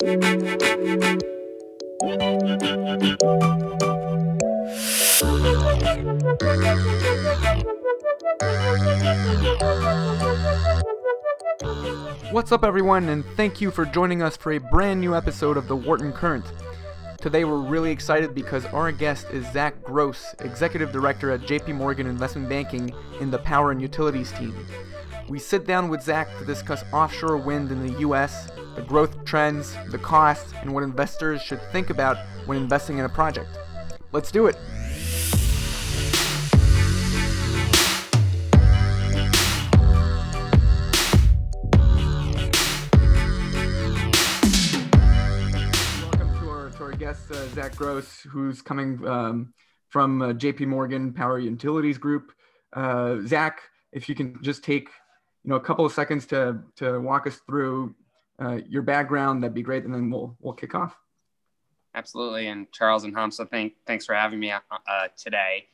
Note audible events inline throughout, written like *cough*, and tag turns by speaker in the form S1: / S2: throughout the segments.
S1: What's up, everyone, and thank you for joining us for a brand new episode of the Wharton Current. Today, we're really excited because our guest is Zach Gross, Executive Director at JP Morgan Investment Banking in the Power and Utilities team. We sit down with Zach to discuss offshore wind in the US, the growth trends, the costs, and what investors should think about when investing in a project. Let's do it! Welcome to our, guest, uh, Zach Gross, who's coming um, from uh, JP Morgan Power Utilities Group. Uh, Zach, if you can just take you know a couple of seconds to to walk us through uh, your background, that'd be great, and then we'll we'll kick off.
S2: Absolutely, and Charles and Hamza, thank thanks for having me uh, today.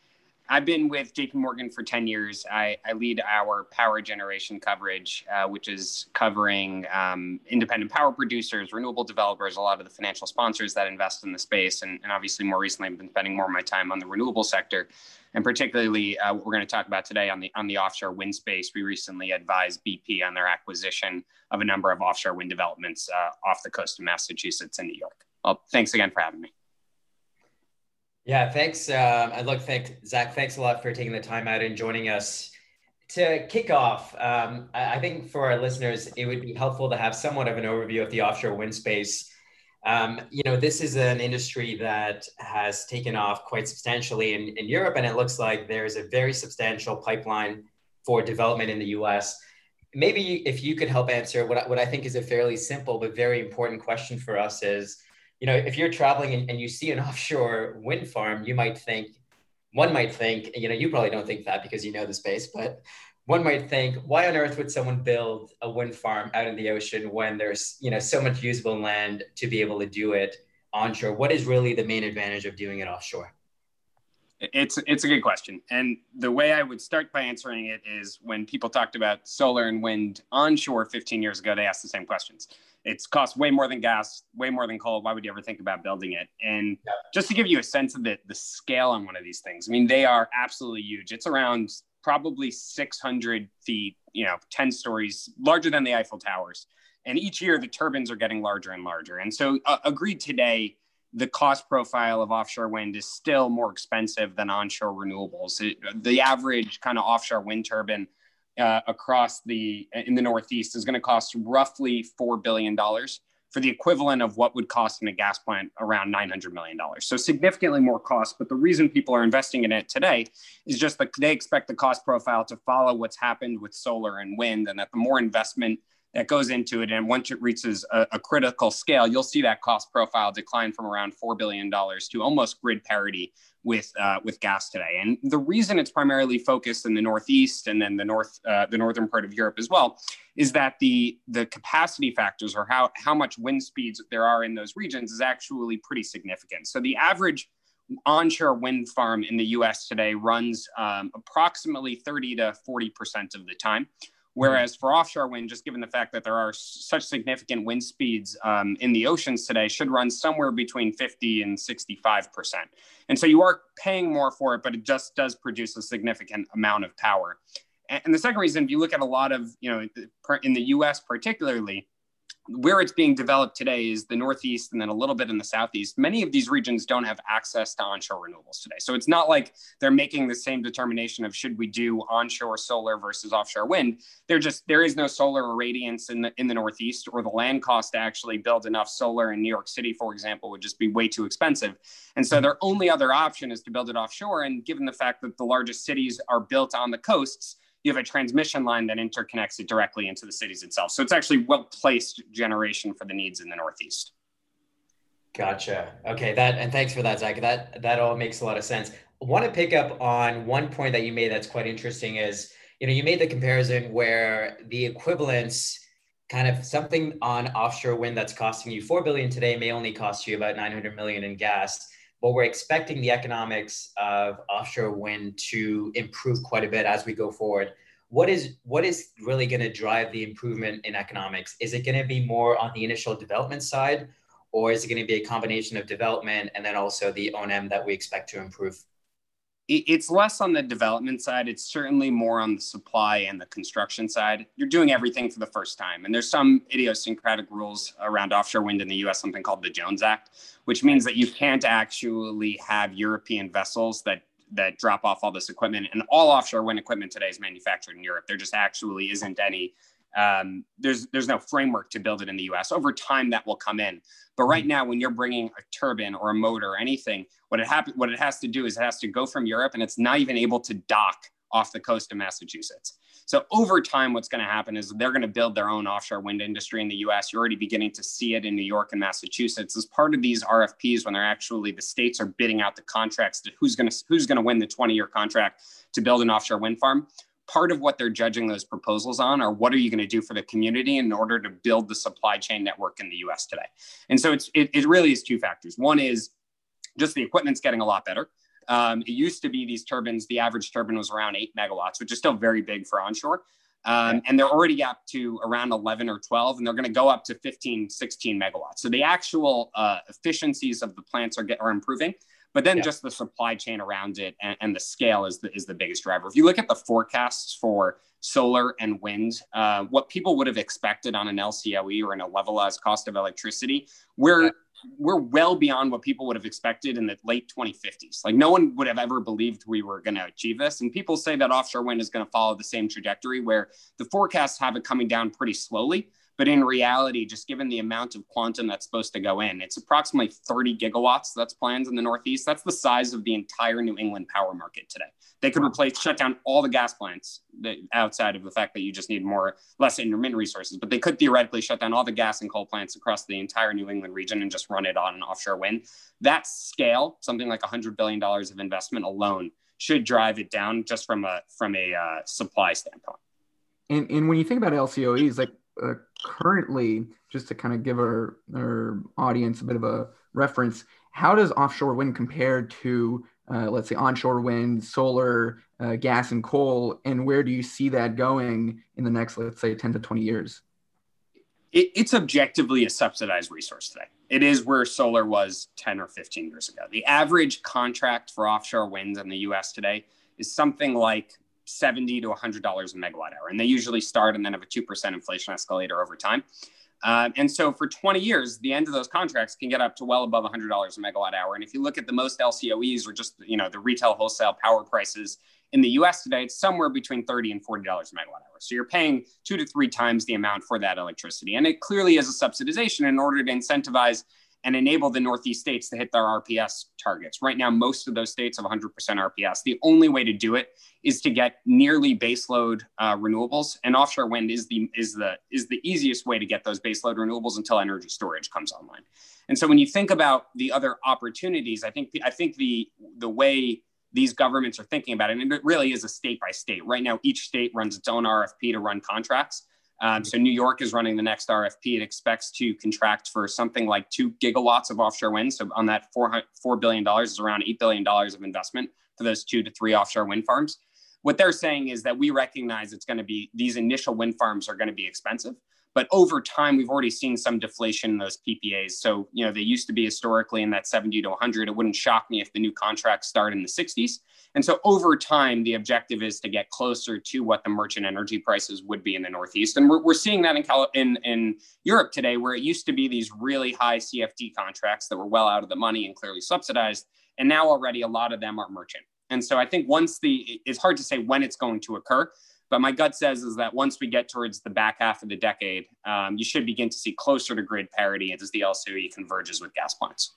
S2: I've been with JP Morgan for 10 years. I, I lead our power generation coverage, uh, which is covering um, independent power producers, renewable developers, a lot of the financial sponsors that invest in the space. And, and obviously, more recently, I've been spending more of my time on the renewable sector. And particularly, uh, what we're going to talk about today on the, on the offshore wind space. We recently advised BP on their acquisition of a number of offshore wind developments uh, off the coast of Massachusetts and New York. Well, thanks again for having me.
S3: Yeah, thanks. I'd like to thank Zach. Thanks a lot for taking the time out and joining us. To kick off, um, I think for our listeners, it would be helpful to have somewhat of an overview of the offshore wind space. Um, you know, this is an industry that has taken off quite substantially in, in Europe, and it looks like there's a very substantial pipeline for development in the US. Maybe if you could help answer what, what I think is a fairly simple but very important question for us is you know, if you're traveling and, and you see an *laughs* offshore wind farm, you might think, one might think, you know, you probably don't think that because you know the space, but one might think, why on earth would someone build a wind farm out in the ocean when there's, you know, so much usable land to be able to do it onshore? What is really the main advantage of doing it offshore?
S2: It's it's a good question, and the way I would start by answering it is when people talked about solar and wind onshore 15 years ago, they asked the same questions it's cost way more than gas, way more than coal. Why would you ever think about building it? And just to give you a sense of the, the scale on one of these things, I mean, they are absolutely huge. It's around probably 600 feet, you know, 10 stories, larger than the Eiffel Towers. And each year the turbines are getting larger and larger. And so, uh, agreed today, the cost profile of offshore wind is still more expensive than onshore renewables. It, the average kind of offshore wind turbine uh, across the in the Northeast is going to cost roughly four billion dollars for the equivalent of what would cost in a gas plant around $900 million. So significantly more cost. But the reason people are investing in it today is just that they expect the cost profile to follow what's happened with solar and wind, and that the more investment that goes into it. And once it reaches a, a, critical scale, you'll see that cost profile decline from around $4 billion to almost grid parity with, uh, with gas today. And the reason it's primarily focused in the Northeast and then the, north, uh, the northern part of Europe as well is that the, the capacity factors or how, how much wind speeds there are in those regions is actually pretty significant. So the average onshore wind farm in the US today runs um, approximately 30 to 40% of the time. Whereas for offshore wind, just given the fact that there are such significant wind speeds um, in the oceans today, should run somewhere between 50 and 65%. And so you are paying more for it, but it just does produce a significant amount of power. And the second reason, if you look at a lot of, you know, in the US particularly, where it's being developed today is the Northeast and then a little bit in the Southeast. Many of these regions don't have access to onshore renewables today. So it's not like they're making the same determination of should we do onshore solar versus offshore wind. They're just, there is no solar irradiance in the, in the Northeast or the land cost to actually build enough solar in New York City, for example, would just be way too expensive. And so their only other option is to build it offshore. And given the fact that the largest cities are built on the coasts, you have a transmission line that interconnects it directly into the cities itself. So it's actually well placed generation for the needs in the Northeast.
S3: Gotcha. Okay, that and thanks for that, Zach. That that all makes a lot of sense. I want to pick up on one point that you made that's quite interesting. Is you know you made the comparison where the equivalence kind of something on offshore wind that's costing you 4 billion today may only cost you about 900 million in gas but we're expecting the economics of offshore wind to improve quite a bit as we go forward. what is what is really going to drive the improvement in economics? Is it going to be more on the initial development side, or is it going to be a combination of development and then also the O&M that we expect to improve?
S2: It's less on the development side. It's certainly more on the supply and the construction side. You're doing everything for the first time. And there's some idiosyncratic rules around offshore wind in the US, something called the Jones Act, which means that you can't actually have European vessels that that drop off all this equipment. And all offshore wind equipment today is manufactured in Europe. There just actually isn't any. Um, there's there's no framework to build it in the U.S. Over time, that will come in. But right mm-hmm. now, when you're bringing a turbine or a motor or anything, what it happen, what it has to do is it has to go from Europe, and it's not even able to dock off the coast of Massachusetts. So over time, what's going to happen is they're going to build their own offshore wind industry in the U.S. You're already beginning to see it in New York and Massachusetts as part of these RFPs when they're actually the states are bidding out the contracts to who's going to who's going to win the 20-year contract to build an offshore wind farm. Part of what they're judging those proposals on are what are you going to do for the community in order to build the supply chain network in the U.S. today. And so it's it, it really is two factors. One is just the equipment's getting a lot better. Um, it used to be these turbines, the average turbine was around eight megawatts, which is still very big for onshore. Um, and they're already up to around 11 or 12, and they're going to go up to 15, 16 megawatts. So the actual uh, efficiencies of the plants are, get, are improving, but then yeah. just the supply chain around it and, and, the scale is the, is the biggest driver. If you look at the forecasts for solar and wind, uh, what people would have expected on an LCOE or in a levelized cost of electricity, we're yeah we're well beyond what people would have expected in the late 2050s. Like no one would have ever believed we were going to achieve this. And people say that offshore wind is going to follow the same trajectory where the forecasts have it coming down pretty slowly. But in reality, just given the amount of quantum that's supposed to go in, it's approximately 30 gigawatts that's planned in the Northeast. That's the size of the entire New England power market today. They could replace, shut down all the gas plants that, outside of the fact that you just need more, less intermittent resources. But they could theoretically shut down all the gas and coal plants across the entire New England region and just run it on an offshore wind. That scale, something like $100 billion of investment alone, should drive it down just from a from a uh, supply standpoint.
S1: And, and when you think about LCOEs, like uh, currently, just to kind of give our, our audience a bit of a reference, how does offshore wind compare to, uh, let's say, onshore wind, solar, uh, gas, and coal? And where do you see that going in the next, let's say, 10 to 20 years?
S2: It, it's objectively a subsidized resource today. It is where solar was 10 or 15 years ago. The average contract for offshore wind in the US today is something like 70 to 100 dollars a megawatt hour and they usually start and then have a 2% inflation escalator over time. Uh, and so for 20 years the end of those contracts can get up to well above 100 dollars a megawatt hour. And if you look at the most lcoes or just you know the retail wholesale power prices in the us today it's somewhere between 30 and 40 dollars a megawatt hour. So you're paying two to three times the amount for that electricity. And it clearly is a subsidization in order to incentivize and enable the Northeast states to hit their RPS targets. Right now, most of those states have 100% RPS. The only way to do it is to get nearly baseload uh, renewables, and offshore wind is the is the is the easiest way to get those baseload renewables until energy storage comes online. And so, when you think about the other opportunities, I think I think the the way these governments are thinking about it, and it really is a state by state. Right now, each state runs its own RFP to run contracts. Um, so New York is running the next RFP. It expects to contract for something like two gigawatts of offshore wind. So on that four four billion dollars is around eight billion dollars of investment for those two to three offshore wind farms. What they're saying is that we recognize it's going to be these initial wind farms are going to be expensive. But over time, we've already seen some deflation in those PPAs. So, you know, they used to be historically in that 70 to 100. It wouldn't shock me if the new contracts start in the 60s. And so over time, the objective is to get closer to what the merchant energy prices would be in the Northeast. And we're, we're seeing that in, Cali- in, in Europe today, where it used to be these really high CFD contracts that were well out of the money and clearly subsidized. And now already a lot of them are merchant. And so I think once the, it's hard to say when it's going to occur, but my gut says is that once we get towards the back half of the decade, um, you should begin to see closer to grid parity as the LCOE converges with gas plants.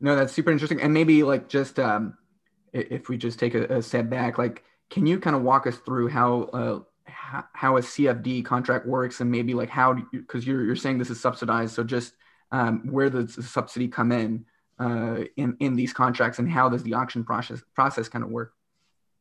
S1: No, that's super interesting. And maybe like just um, if we just take a, a, step back, like can you kind of walk us through how uh, how, a CFD contract works and maybe like how because you, are you're, you're saying this is subsidized, so just um, where does the subsidy come in uh, in in these contracts and how does the auction process process kind of work?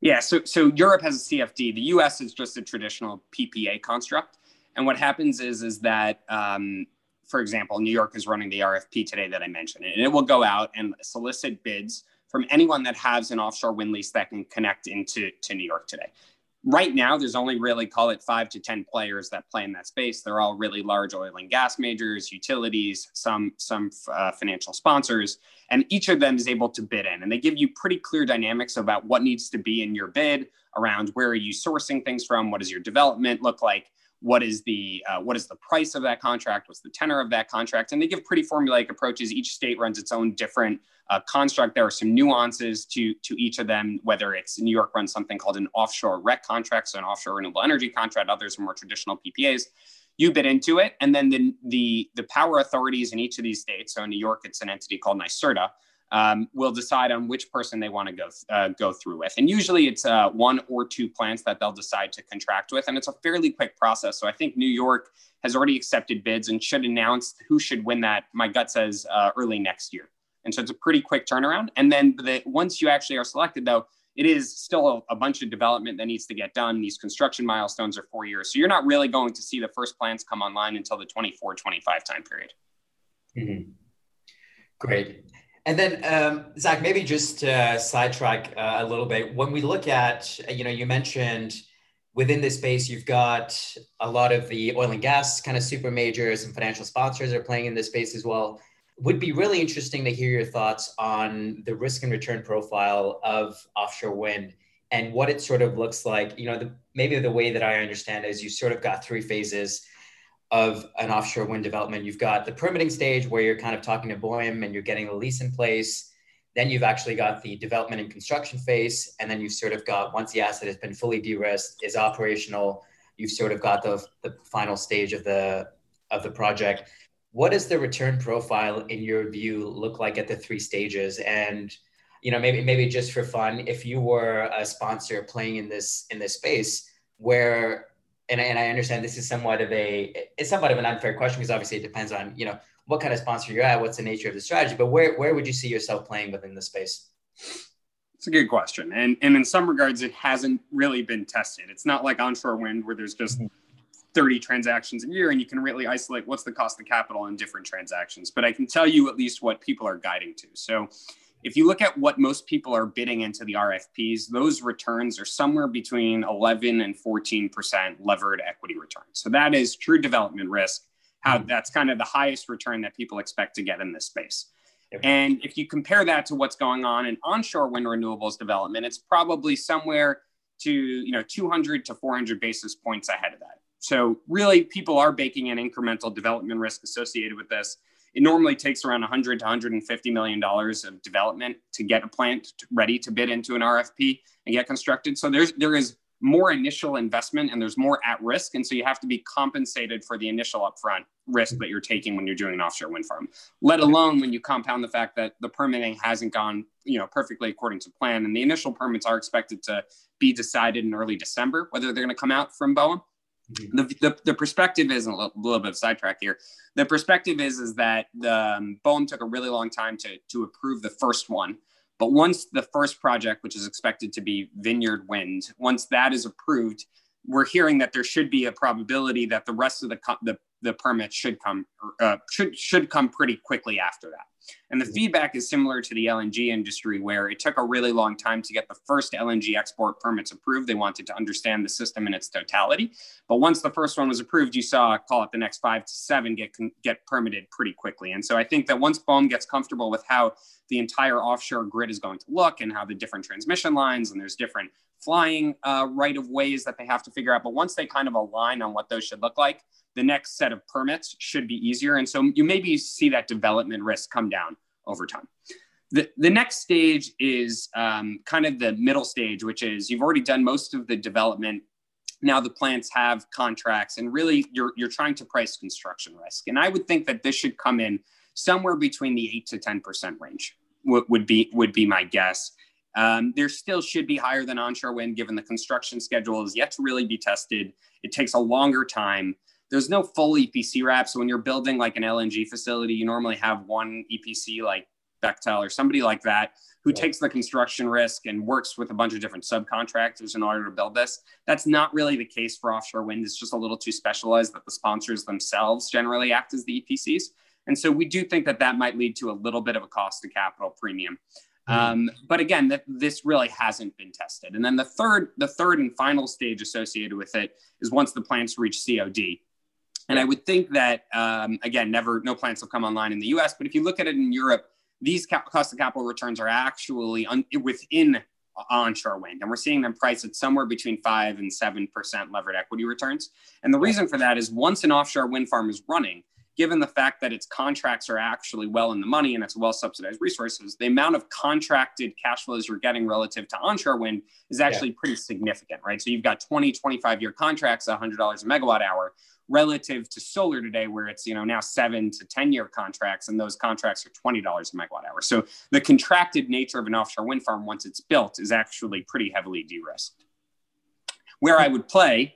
S2: Yeah, so so Europe has a CFD. The U.S. is just a traditional PPA construct, and what happens is is that, um, for example, New York is running the RFP today that I mentioned, and it will go out and solicit bids from anyone that has an offshore wind lease that can connect into to New York today. Right now there's only really call it five to ten players that play in that space. They're all really large oil and gas majors utilities some some uh, financial sponsors and each of them is able to bid in and they give you pretty clear dynamics about what needs to be in your bid around where are you sourcing things from what does your development look like what is the uh, what is the price of that contract? What's the tenor of that contract? And they give pretty formulaic approaches. Each state runs its own different uh, construct. There are some nuances to to each of them whether it's new york runs something called an offshore rec contract so an offshore renewable energy contract. Others are more traditional ppas you bid into it and then the the, the power authorities in each of these states so in new york it's an entity called nyserda um, will decide on which person they want to go uh, go through with. And usually it's uh, one or two plants that they'll decide to contract with, and it's a fairly quick process. So I think New York has already accepted bids and should announce who should win that. My gut says uh, early next year, and so it's a pretty quick turnaround. And then the, once you actually are selected, though. It is still a, a bunch of development that needs to get done. These construction milestones are four years. So you're not really going to see the first plants come online until the 24 25 time period.
S3: Mm-hmm. Great. And then, um, Zach, maybe just sidetrack uh, a little bit. When we look at, you know, you mentioned within this space, you've got a lot of the oil and gas kind of super majors and financial sponsors are playing in this space as well. Would be really interesting to hear your thoughts on the risk and return profile of offshore wind and what it sort of looks like. You know, the, maybe the way that I understand is you sort of got three phases of an offshore wind development. You've got the permitting stage where you're kind of talking to BOEM and you're getting the lease in place. Then you've actually got the development and construction phase. And then you've sort of got, once the asset has been fully de-risked, is operational, you've sort of got the, the final stage of the, of the project. What does the return profile in your view look like at the three stages? And, you know, maybe, maybe just for fun, if you were a sponsor playing in this, in this space, where and, and I understand this is somewhat of a it's somewhat of an unfair question because obviously it depends on you know what kind of sponsor you're at, what's the nature of the strategy, but where where would you see yourself playing within the space?
S2: It's a good question, and and in some regards, it hasn't really been tested. It's not like onshore wind where there's just mm-hmm. 30 transactions a year and you can really isolate what's the cost of capital in different transactions. But I can tell you at least what people are guiding to. So if you look at what most people are bidding into the RFPs, those returns are somewhere between 11 and 14% levered equity returns. So that is true development risk. How mm-hmm. that's kind of the highest return that people expect to get in this space. And if you compare that to what's going on in onshore wind renewables development, it's probably somewhere to you know 200 to 400 basis points ahead of that. So really, people are baking in incremental development risk associated with this it normally takes around 100 to 150 million dollars of development to get a plant ready to bid into an RFP and get constructed. So there's there is more initial investment and there's more at risk, and so you have to be compensated for the initial upfront risk that you're taking when you're doing an offshore wind farm. Let alone when you compound the fact that the permitting hasn't gone you know perfectly according to plan, and the initial permits are expected to be decided in early December whether they're going to come out from BOEM. Mm-hmm. The, the, the, perspective is a little, little, bit of sidetrack here. The perspective is is that the um, took a really long time to to approve the first one, but once the first project, which is expected to be Vineyard Wind, once that is approved, we're hearing that there should be a probability that the rest of the the, the permits should come uh, should should come pretty quickly after that. And the feedback is similar to the LNG industry, where it took a really long time to get the first LNG export permits approved. They wanted to understand the system in its totality. But once the first one was approved, you saw, call it the next five to seven, get, get permitted pretty quickly. And so I think that once BOEM gets comfortable with how the entire offshore grid is going to look and how the different transmission lines and there's different flying uh, right of ways that they have to figure out. But once they kind of align on what those should look like, the next set of permits should be easier. And so you maybe see that development risk come down over time. The, the next stage is um, kind of the middle stage, which is you've already done most of the development. Now the plants have contracts, and really you're, you're trying to price construction risk. And I would think that this should come in somewhere between the 8 to 10% range, would, would, be, would be my guess. Um, there still should be higher than onshore wind given the construction schedule is yet to really be tested. It takes a longer time there's no full EPC wrap. So when you're building like an LNG facility, you normally have one EPC like Bechtel or somebody like that who yeah. takes the construction risk and works with a bunch of different subcontractors in order to build this. That's not really the case for offshore wind. It's just a little too specialized that the sponsors themselves generally act as the EPCs. And so we do think that that might lead to a little bit of a cost to capital premium. Um, but again, that this really hasn't been tested. And then the third, the third and final stage associated with it is once the plants reach COD. And I would think that um, again, never no plants have come online in the U.S. But if you look at it in Europe, these ca- cost of capital returns are actually un- within onshore wind, and we're seeing them priced at somewhere between five and seven percent levered equity returns. And the reason for that is once an offshore wind farm is running, given the fact that its contracts are actually well in the money and it's well subsidized resources, the amount of contracted cash flows you're getting relative to onshore wind is actually yeah. pretty significant, right? So you've got 20, 25 year contracts, $100 a megawatt hour relative to solar today, where it's, you know, now seven to 10 year contracts and those contracts are $20 a megawatt hour. So the contracted nature of an offshore wind farm, once it's built, is actually pretty heavily de risked. Where I would play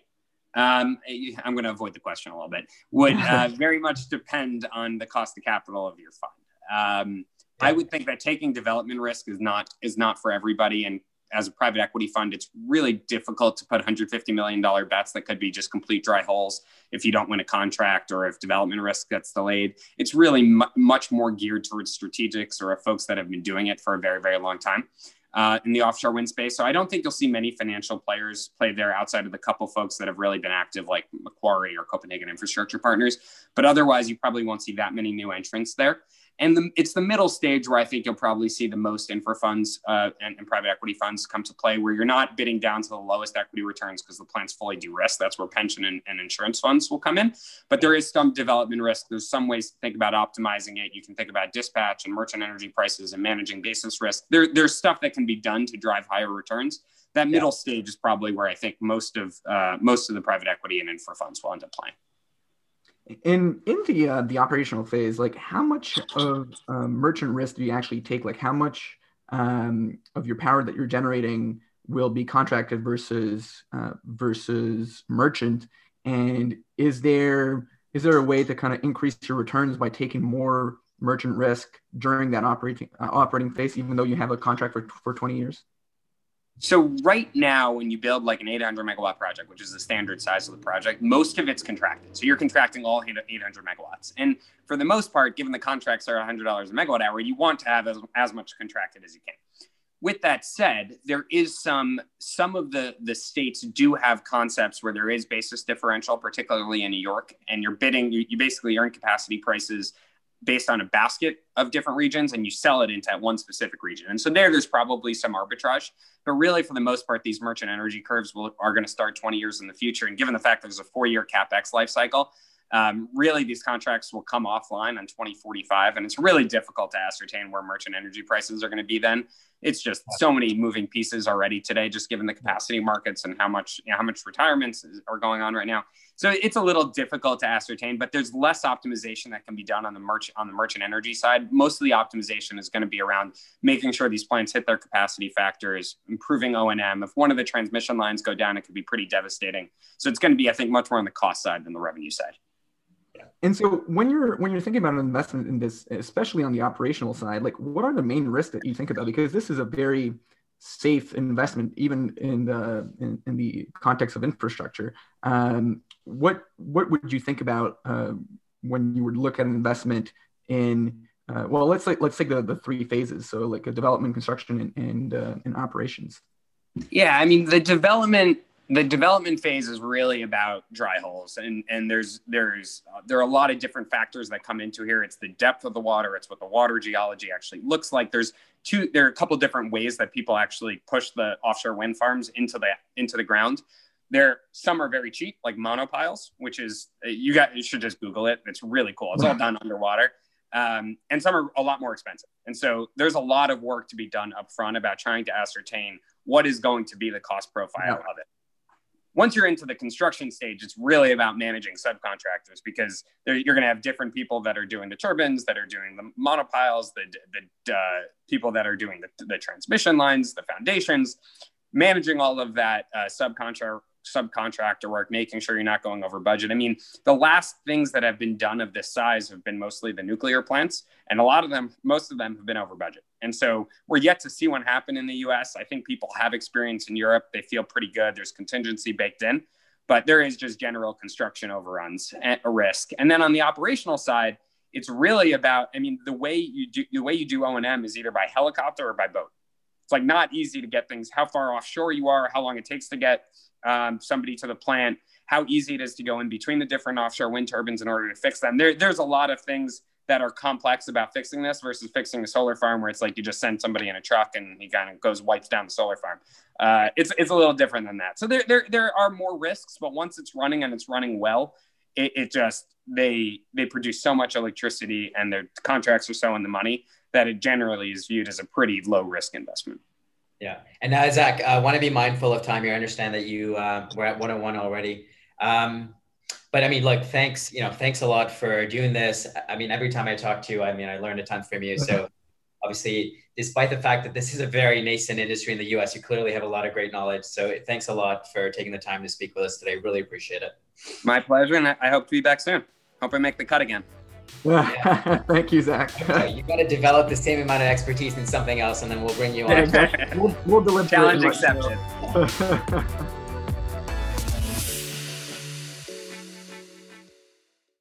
S2: um, I'm going to avoid the question a little bit. Would uh, *laughs* very much depend on the cost of capital of your fund. Um, I would think that taking development risk is not is not for everybody, and as a private equity fund, it's really difficult to put 150 million dollar bets that could be just complete dry holes if you don't win a contract or if development risk gets delayed. It's really much more geared towards strategics or folks that have been doing it for a very very long time uh, in the offshore wind space. So I don't think you'll see many financial players play there outside of the couple folks that have really been active, like Macquarie or Copenhagen Infrastructure Partners. But otherwise, you probably won't see that many new entrants there. And the, it's the middle stage where I think you'll probably see the most infra funds uh, and, and, private equity funds come to play, where you're not bidding down to the lowest equity returns because the plant's fully de-risked. That's where pension and, and, insurance funds will come in. But there is some development risk. There's some ways to think about optimizing it. You can think about dispatch and merchant energy prices and managing basis risk. There, there's stuff that can be done to drive higher returns. That middle yeah. stage is probably where I think most of uh, most of the private equity and infra funds will end up playing
S1: in in the the operational phase like how much of uh, merchant risk do you actually take? Like how much um, of your power that you're generating will be contracted versus uh, versus merchant? And is there is there a way to kind of increase your returns by taking more merchant risk during that operating uh, operating phase even though you have a contract for, for 20 years
S2: so right now, when you build like an 800 megawatt project, which is the standard size of the project, most of it's contracted. So you're contracting all 800 megawatts. And for the most part, given the contracts are $100 a megawatt hour, you want to have as, as much contracted as you can. With that said, there is some some of the the states do have concepts where there is basis differential, particularly in New York, and you're bidding. You, you basically earn capacity prices based on a basket of different regions and you sell it into one specific region. And so there, there's probably some arbitrage, but really for the most part, these merchant energy curves will, are going to start 20 years in the future. And given the fact there's a four-year capex life cycle, um, really these contracts will come offline on 2045 and it's really difficult to ascertain where merchant energy prices are going to be then it's just so many moving pieces already today just given the capacity markets and how much you know, how much retirements are going on right now. So it's a little difficult to ascertain but there's less optimization that can be done on the merchant on the merchant energy side. Most of the optimization is going to be around making sure these plants hit their capacity factors improving o&m if one of the transmission lines go down it could be pretty devastating. So it's going to be i think much more on the cost side than the revenue side
S1: and so when you're when you're thinking about an investment in this, especially on the operational side, like what are the main risks that you think about? Because this is a very safe investment, even in the in, in the context of infrastructure. Um, what what would you think about uh, when you would look at an investment in uh, well, let's like let's take the, the three phases. So like a development, construction, and and, uh, and operations.
S2: Yeah, I mean the development the development phase is really about dry holes and and there's there's uh, there are a lot of different factors that come into here. It's the depth of the water it's what the water geology actually looks like. There's two there are a couple different ways that people actually push the offshore wind farms into the into the ground. There some are very cheap like monopiles which is uh, you got you should just google it. It's really cool. It's all done underwater. Um, and some are a lot more expensive. And so there's a lot of work to be done up front about trying to ascertain what is going to be the cost profile yeah. of it once you're into the construction stage, it's really about managing subcontractors because you're going to have different people that are doing the turbines, that are doing the monopiles, the, the uh, people that are doing the, the, transmission lines, the foundations, managing all of that uh, subcontractor subcontractor work, making sure you're not going over budget. I mean, the last things that have been done of this size have been mostly the nuclear plants, and a lot of them, most of them have been over budget. And so we're yet to see one happen in the US. I think people have experience in Europe. They feel pretty good. There's contingency baked in, but there is just general construction overruns at a risk. And then on the operational side, it's really about. I mean, the way you do the way you do O and M is either by helicopter or by boat. It's like not easy to get things. How far offshore you are, how long it takes to get um, somebody to the plant, how easy it is to go in between the different offshore wind turbines in order to fix them. There, there's a lot of things that are complex about fixing this versus fixing a solar farm where it's like you just send somebody in a truck and he kind of goes wipes down the solar farm. Uh, it's it's a little different than that. So there there there are more risks, but once it's running and it's running well, it, it just they they produce so much electricity and their contracts are so in the money that it generally is viewed as a pretty low risk investment.
S3: Yeah, and now Zach, I want to be mindful of time here. I understand that you uh, we're at 101 already. Um, but I mean, look, thanks, you know, thanks a lot for doing this. I mean, every time I talk to you, I mean, I learned a ton from you. So *laughs* obviously, despite the fact that this is a very nascent industry in the US, you clearly have a lot of great knowledge. So thanks a lot for taking the time to speak with us today. Really appreciate it.
S2: My pleasure. And I hope to be back soon. Hope I make the cut again.
S1: Yeah. *laughs* Thank you, Zach.
S3: Okay, you got to develop the same amount of expertise in something else, and then we'll bring you on. *laughs*
S1: We'll, we'll deliver
S2: Challenge accepted.